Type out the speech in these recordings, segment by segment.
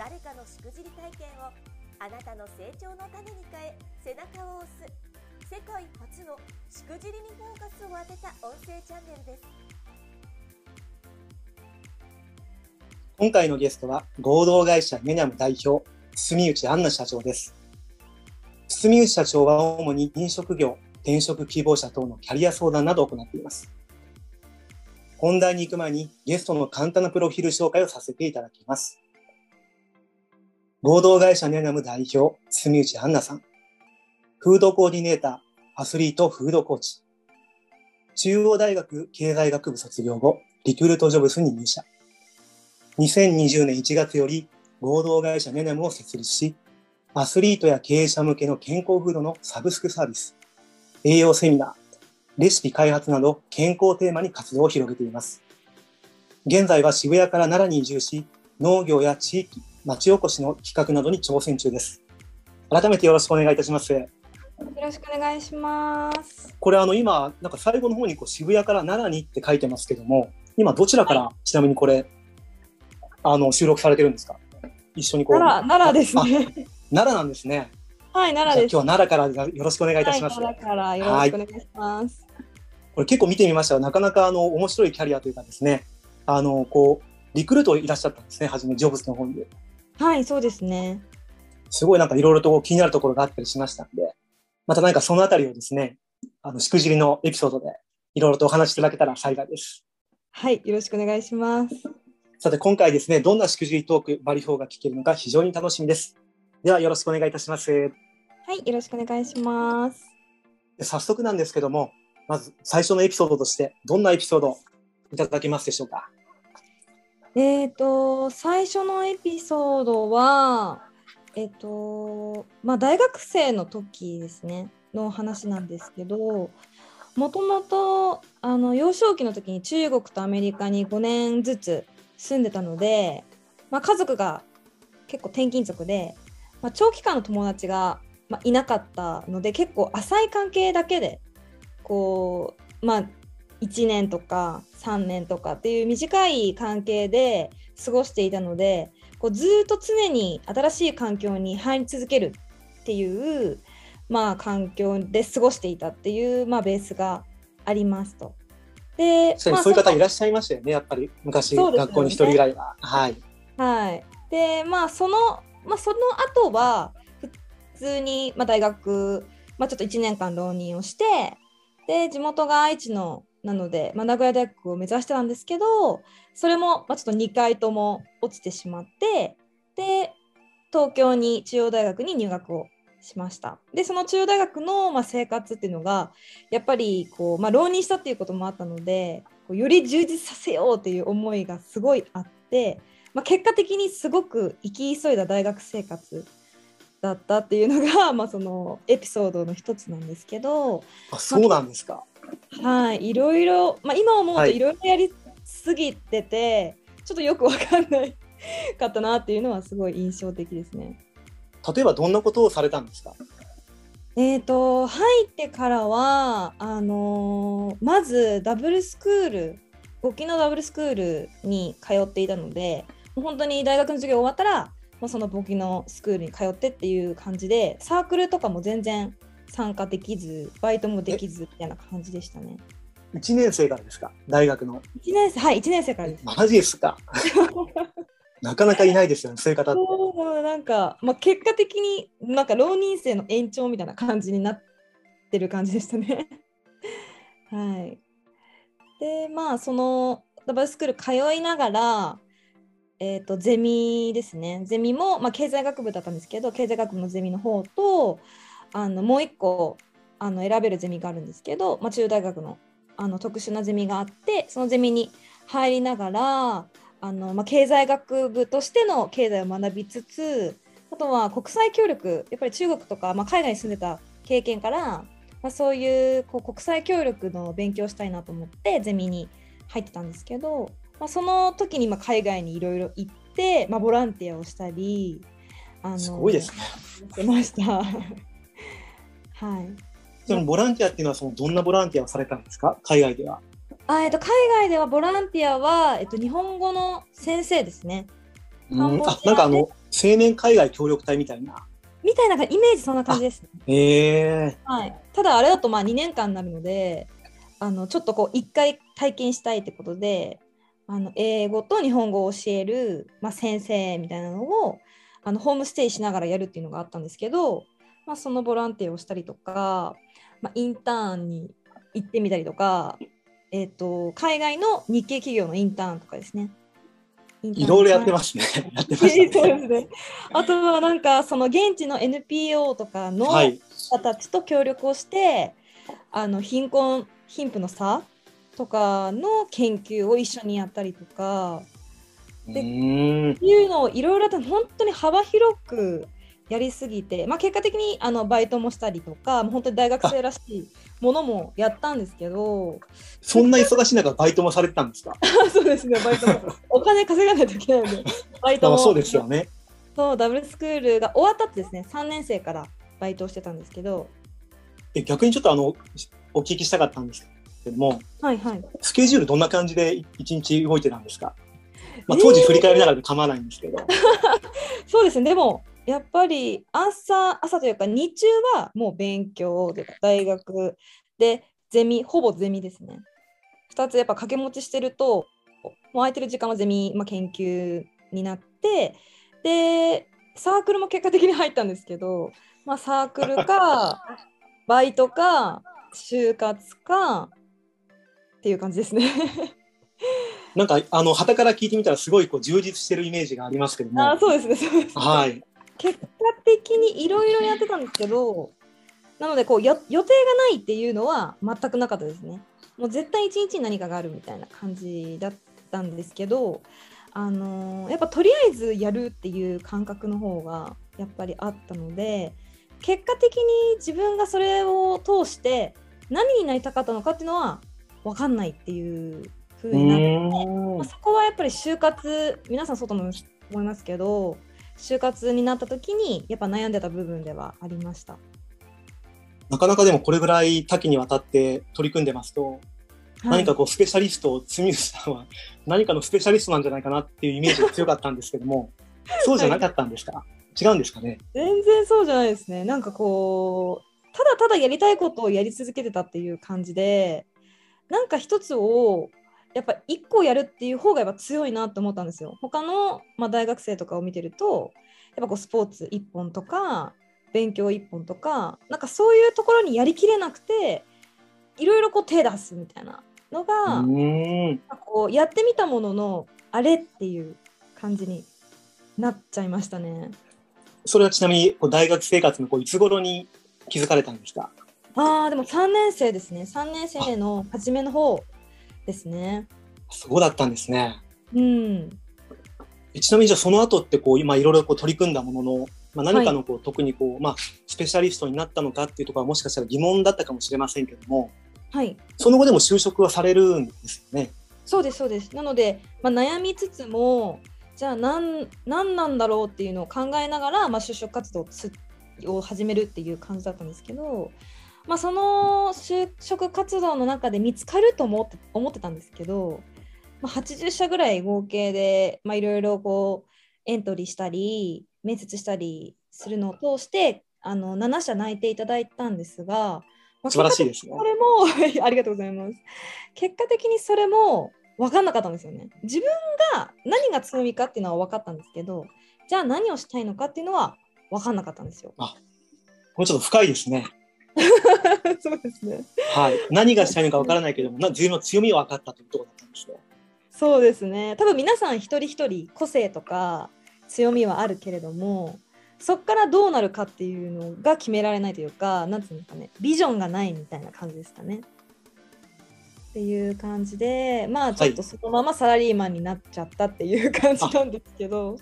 誰かのしくじり体験をあなたの成長の種に変え背中を押す。世界初のしくじりにフォーカスを当てた音声チャンネルです。今回のゲストは合同会社メニャム代表住内杏奈社長です。住内社長は主に飲食業転職希望者等のキャリア相談などを行っています。本題に行く前にゲストの簡単なプロフィール紹介をさせていただきます。合同会社ネナム代表、住内杏奈さん。フードコーディネーター、アスリートフードコーチ。中央大学経済学部卒業後、リクルートジョブスに入社。2020年1月より合同会社ネナムを設立し、アスリートや経営者向けの健康フードのサブスクサービス、栄養セミナー、レシピ開発など健康テーマに活動を広げています。現在は渋谷から奈良に移住し、農業や地域、町おこしの企画などに挑戦中です。改めてよろしくお願いいたします。よろしくお願いします。これあの今なんか最後の方にこう渋谷から奈良にって書いてますけども、今どちらから、はい、ちなみにこれあの収録されてるんですか？一緒にこう。奈良奈良ですね。奈良なんですね。はい、奈良です。今日は奈良からよろしくお願いいたします。はい、奈良からよろしくお願いします。これ結構見てみましたが、なかなかあの面白いキャリアというかですね、あのこうリクルートいらっしゃったんですね、初めジョブズの方に。はい、そうですね。すごいなんかいろいろと気になるところがあったりしましたんで、また何かそのあたりをですね、あの、しくじりのエピソードでいろいろとお話しいただけたら幸いです。はい、よろしくお願いします。さて、今回ですね、どんなしくじりトーク、バリフォーが聞けるのか非常に楽しみです。では、よろしくお願いいたします。はい、よろしくお願いします。早速なんですけども、まず最初のエピソードとして、どんなエピソードいただけますでしょうか？え、ー、と最初のエピソードはえ、ー、とまあ大学生の時ですねの話なんですけどもともと幼少期の時に中国とアメリカに5年ずつ住んでたので、まあ、家族が結構転勤族で、まあ、長期間の友達が、ま、いなかったので結構浅い関係だけでこうまあ1年とか3年とかっていう短い関係で過ごしていたのでこうずっと常に新しい環境に入り続けるっていう、まあ、環境で過ごしていたっていう、まあ、ベースがありますと。で、まあ、そういう方いらっしゃいましたよねやっぱり昔、ね、学校に一人ぐらいは。はい、はい、でまあその、まあ、その後は普通に、まあ、大学、まあ、ちょっと1年間浪人をしてで地元が愛知のなので、まあ、名古屋大学を目指してたんですけどそれも、まあ、ちょっと2回とも落ちてしまってで東京に中央大学に入学をしました。でその中央大学の、まあ、生活っていうのがやっぱりこう、まあ、浪人したっていうこともあったのでこうより充実させようっていう思いがすごいあって、まあ、結果的にすごく生き急いだ大学生活だったっていうのが、まあ、そのエピソードの一つなんですけどあそうなんですか、はい、いろいろ、まあ、今思うといろいろやりすぎてて、はい、ちょっとよくわかんないかったなっていうのはすごい印象的ですね。例えばどんなことをされたんですか？えーと、入ってからはあのー、まずダブルスクール簿記のダブルスクールに通っていたのでもう本当に大学の授業終わったらその簿記のスクールに通ってっていう感じでサークルとかも全然参加できずバイトもできずみたいな感じでしたね。1年生からですか？大学の。1年生はい1年生からです。マジですか？なかなかいないですよねそういう方って。そうなんか、まあ、結果的になんか浪人生の延長みたいな感じになってる感じでしたね。はい。でまあそのダブルスクール通いながらえーと、ゼミですねゼミも、まあ、経済学部だったんですけど経済学部のゼミの方とあのもう一個あの選べるゼミがあるんですけど、まあ、中大学のあの特殊なゼミがあってそのゼミに入りながらあの、まあ、経済学部としての経済を学びつつあとは国際協力やっぱり中国とか、まあ、海外に住んでた経験から、まあ、そういうこう国際協力の勉強したいなと思ってゼミに入ってたんですけど、まあ、その時にまあ海外にいろいろ行って、まあ、ボランティアをしたりあのすごいですね。ました。はいそのボランティアっていうのはそのどんなボランティアをされたんですか？海外では。あえっと、海外ではボランティアは、えっと、日本語の先生ですね。うん、あなんかあの青年海外協力隊みたいな。みたいなイメージそんな感じです、ね。へえはい、ただあれだとまあ2年間になるのであのちょっとこう1回体験したいってことであの英語と日本語を教える、まあ、先生みたいなのをあのホームステイしながらやるっていうのがあったんですけど、まあ、そのボランティアをしたりとか、まあ、インターンに行ってみたりとか、えー、と海外の日系企業のインターンとかですね。いろいろやってますね。やってましそうたね。ですね。あとはなんかその現地の NPO とかのはい。方たちと協力をしてあの貧困貧富の差とかの研究を一緒にやったりとかうで。っていうのをいろいろと本当に幅広くやりすぎて、まあ、結果的にあのバイトもしたりとかもう本当に大学生らしいものもやったんですけどそんな忙しい中バイトもされてたんですか？そうですねバイトもお金稼がないといけないのでバイトもまあそうですよね。そうダブルスクールが終わったってですね3年生からバイトをしてたんですけどえ逆にちょっとあのお聞きしたかったんですけども、はいはいスケジュールどんな感じで一日動いてたんですか？まあ当時振り返りながらで構わないんですけど。そうですね、でもやっぱり朝朝というか日中はもう勉強で大学でゼミほぼゼミですね。2つやっぱ掛け持ちしてるともう空いてる時間はゼミ、まあ、研究になってでサークルも結果的に入ったんですけど、まあ、サークルか バイトか就活かっていう感じですね。なんかあの旗から聞いてみたらすごいこう充実してるイメージがありますけども。あそうですねそうですねはい。結果的にいろいろやってたんですけどなのでこうよ予定がないっていうのは全くなかったですね。もう絶対一日に何かがあるみたいな感じだったんですけどあのーやっぱとりあえずやるっていう感覚の方がやっぱりあったので結果的に自分がそれを通して何になりたかったのかっていうのは分かんないっていう風うになってまあ、そこはやっぱり就活皆さんそうと思いますけど就活になった時にやっぱ悩んでた部分ではありました。なかなかでもこれぐらい多岐にわたって取り組んでますと、何かこうスペシャリストを住吉さんは 何かのスペシャリストなんじゃないかなっていうイメージが強かったんですけども、そうじゃなかったんですか、違うんですかね？全然そうじゃないですね。なんかこうただただやりたいことをやり続けてたっていう感じでなんか一つをやっぱ一個やるっていう方がやっぱ強いなって思ったんですよ。他の、まあ、大学生とかを見てるとやっぱこうスポーツ一本とか勉強一本とかなんかそういうところにやりきれなくていろいろこう手出すみたいなのうが、こうやってみたもののあれっていう感じになっちゃいましたね。それはちなみにこう大学生活のこういつ頃に気づかれたんですか？ああでも3年生ですね3年生の初めの方ですね。そうだったんですね。うんえちなみにじゃあその後ってこう今いろいろこう取り組んだものの、まあ、何かのこう、特にこう、まあ、スペシャリストになったのかっていうところはもしかしたら疑問だったかもしれませんけども、はいその後でも就職はされるんですよね。そうですそうですなので、まあ、悩みつつもじゃあ何何なんだろうっていうのを考えながら、まあ、就職活動を始めるっていう感じだったんですけど、まあ、その就職活動の中で見つかると思って思ってたんですけど、まあ、80社ぐらい合計でまあいろいろこうエントリーしたり面接したりするのを通してあの7社内定いただいたんですが、まあ素晴らしいですねそれも ありがとうございます。結果的にそれも分かんなかったんですよね。自分が何が強みかっていうのは分かったんですけど、じゃあ何をしたいのかっていうのは分かんなかったんですよ。これちょっと深いですね。そうですね。はい。何がしたいのかわからないけども、な自分の強みは分かったというところだったんですね。そうですね。多分皆さん一人一人個性とか強みはあるけれども、そこからどうなるかっていうのが決められないというか、なんていうんですかね、ビジョンがないみたいな感じですかね。っていう感じでまあちょっとそのままサラリーマンになっちゃったっていう感じなんですけど、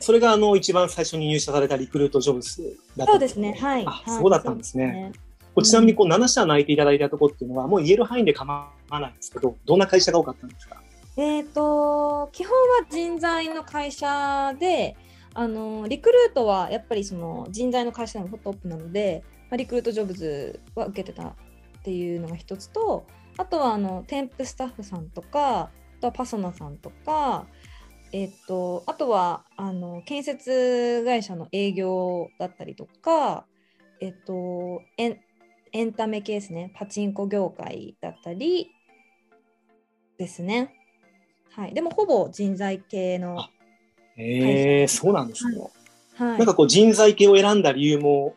それがあの一番最初に入社されたリクルートジョブスだったそうですねはいあはいそうだったんですねこちなみにこう7社泣いていただいたところっていうのはもう言える範囲で構わないんですけど、どんな会社が多かったんですか？えー、と基本は人材の会社であのリクルートはやっぱりその人材の会社のホットップなので、まあ、リクルートジョブズは受けてたっていうのが一つとあとはあの添付スタッフさんとかあとはパソナさんとか、えっとあとはあの建設会社の営業だったりとか、えっとエンタメ系ですねパチンコ業界だったりですね。はい、でもほぼ人材系の、あええそうなんですね。はい、なんかこう人材系を選んだ理由も、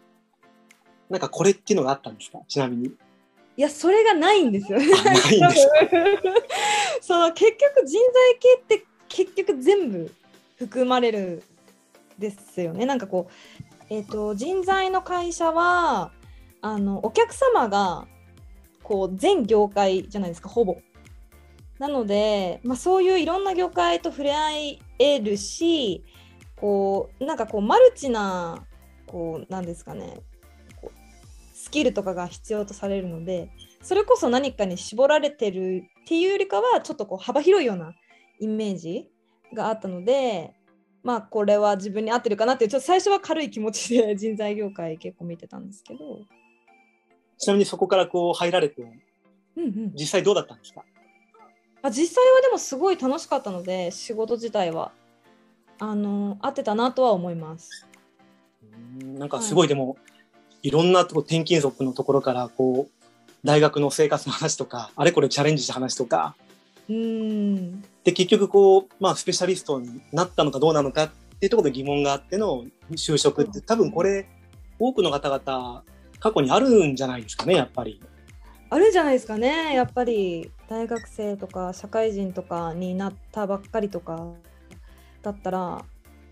なんかこれっていうのがあったんですか？ちなみに。いやそれがないんですよね。あないんですか？その結局人材系って結局全部含まれるですよね。なんかこう、えー、と人材の会社はあのお客様がこう全業界じゃないですかほぼ。なので、まあ、そういういろんな業界と触れ合えるしこうなんかこうマルチなこうなんですかねスキルとかが必要とされるのでそれこそ何かに絞られてるっていうよりかはちょっとこう幅広いようなイメージがあったのでまあこれは自分に合ってるかなってちょっと最初は軽い気持ちで人材業界結構見てたんですけど、ちなみにそこからこう入られて、うんうん、実際どうだったんですか？あ実際はでもすごい楽しかったので仕事自体は。あの合ってたなとは思います。うんなんかすごいでも、いろんなとこ転勤族のところからこう大学の生活の話とかあれこれチャレンジした話とか。うーん。で結局こう、まあ、スペシャリストになったのかどうなのかっていうところで疑問があっての就職って多分これ多くの方々過去にあるんじゃないですかねやっぱり。あるじゃないですかねやっぱり大学生とか社会人とかになったばっかりとかだったら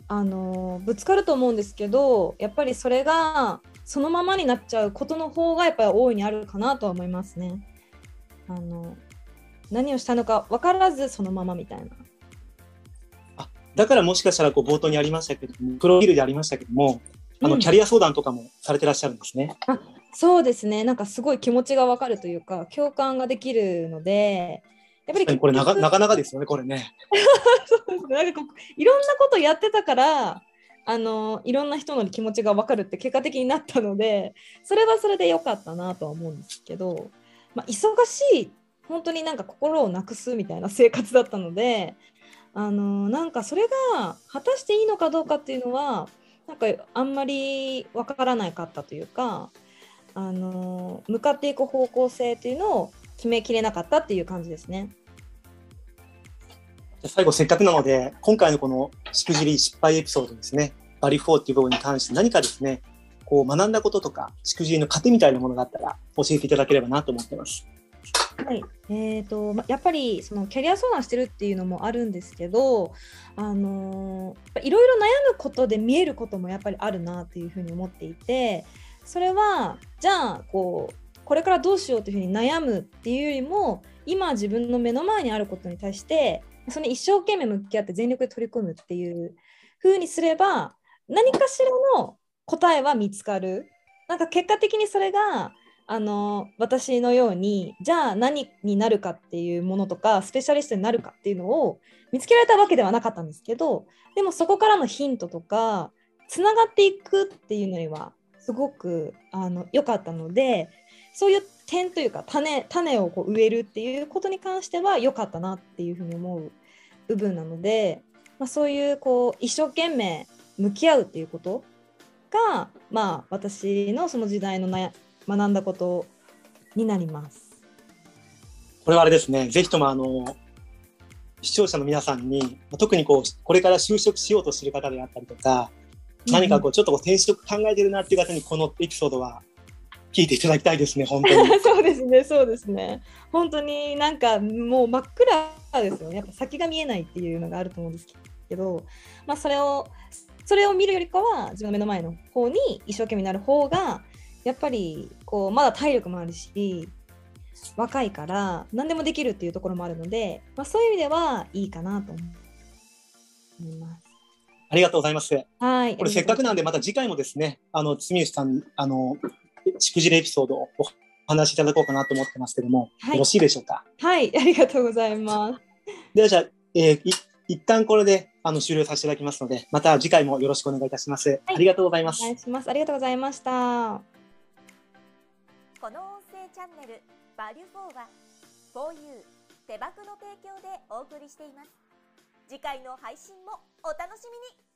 あのぶつかると思うんですけどやっぱりそれがそのままになっちゃうことの方がやっぱり大いにあるかなとは思いますね。あの何をしたのか分からずそのままみたいな。だからもしかしたらこう冒頭にありましたけどもプロフィールでありましたけどもあのうんキャリア相談とかもされてらっしゃるんですね。そうですねなんかすごい気持ちが分かるというか共感ができるのでやっぱりこれなかなかなかですよねこれね。そうですねなんかこういろんなことやってたからあのいろんな人の気持ちが分かるって結果的になったのでそれはそれで良かったなとは思うんですけど、まあ、忙しい本当になんか心をなくすみたいな生活だったのであのなんかそれが果たしていいのかどうかっていうのはなんかあんまり分からなかったというかあの向かっていく方向性っていうのを決めきれなかったっていう感じですね。最後せっかくなので今回のこのしくじり失敗エピソードですねバリフォーっていう部分に関して何かですねこう学んだこととかしくじりの糧みたいなものがあったら教えていただければなと思ってます。はい、えーとまやっぱりそのキャリア相談してるっていうのもあるんですけど、あのいろいろ悩むことで見えることもやっぱりあるなっていうふうに思っていてそれはじゃあこうこれからどうしようというふうに悩むっていうよりも今自分の目の前にあることに対してそれに一生懸命向き合って全力で取り組むっていうふうにすれば何かしらの答えは見つかる。なんか結果的にそれがあの私のようにじゃあ何になるかっていうものとかスペシャリストになるかっていうのを見つけられたわけではなかったんですけどでもそこからのヒントとかつながっていくっていうのにはすごくあの良かったのでそういう点というか種種をこう植えるっていうことに関しては良かったなっていうふうに思う部分なので、まあ、そういうこう一生懸命向き合うっていうことが、まあ、私のその時代の悩学んだことになります。これはあれですね、ぜひともあの、視聴者の皆さんに、特にこう、これから就職しようとしている方であったりとか、何かこう、ちょっとこう転職考えてるなっていう方に、このエピソードは聞いていただきたいですね、本当に。そうですね、そうですね。本当になんかもう真っ暗ですよね。やっぱ先が見えないっていうのがあると思うんですけど、まあそれを、それを見るよりかは自分の目の前の方に一生懸命になる方が、やっぱりこうまだ体力もあるし、若いから何でもできるっていうところもあるので、まあ、そういう意味ではいいかなと思います。ありがとうございます。はい。これせっかくなんで、また次回もですね、あの、住吉さん、あの、しくじりエピソードをお話しいただこうかなと思ってますけども、はいよろしいでしょうか？はい、ありがとうございます。ではじゃあ、えーい一旦これであの終了させていただきますので、また次回もよろしくお願いいたします。ありがとうございます。お願いします。ありがとうございました。この音声チャンネル「バリュフォーは 4U 手箱の提供でお送りしています。次回の配信もお楽しみに。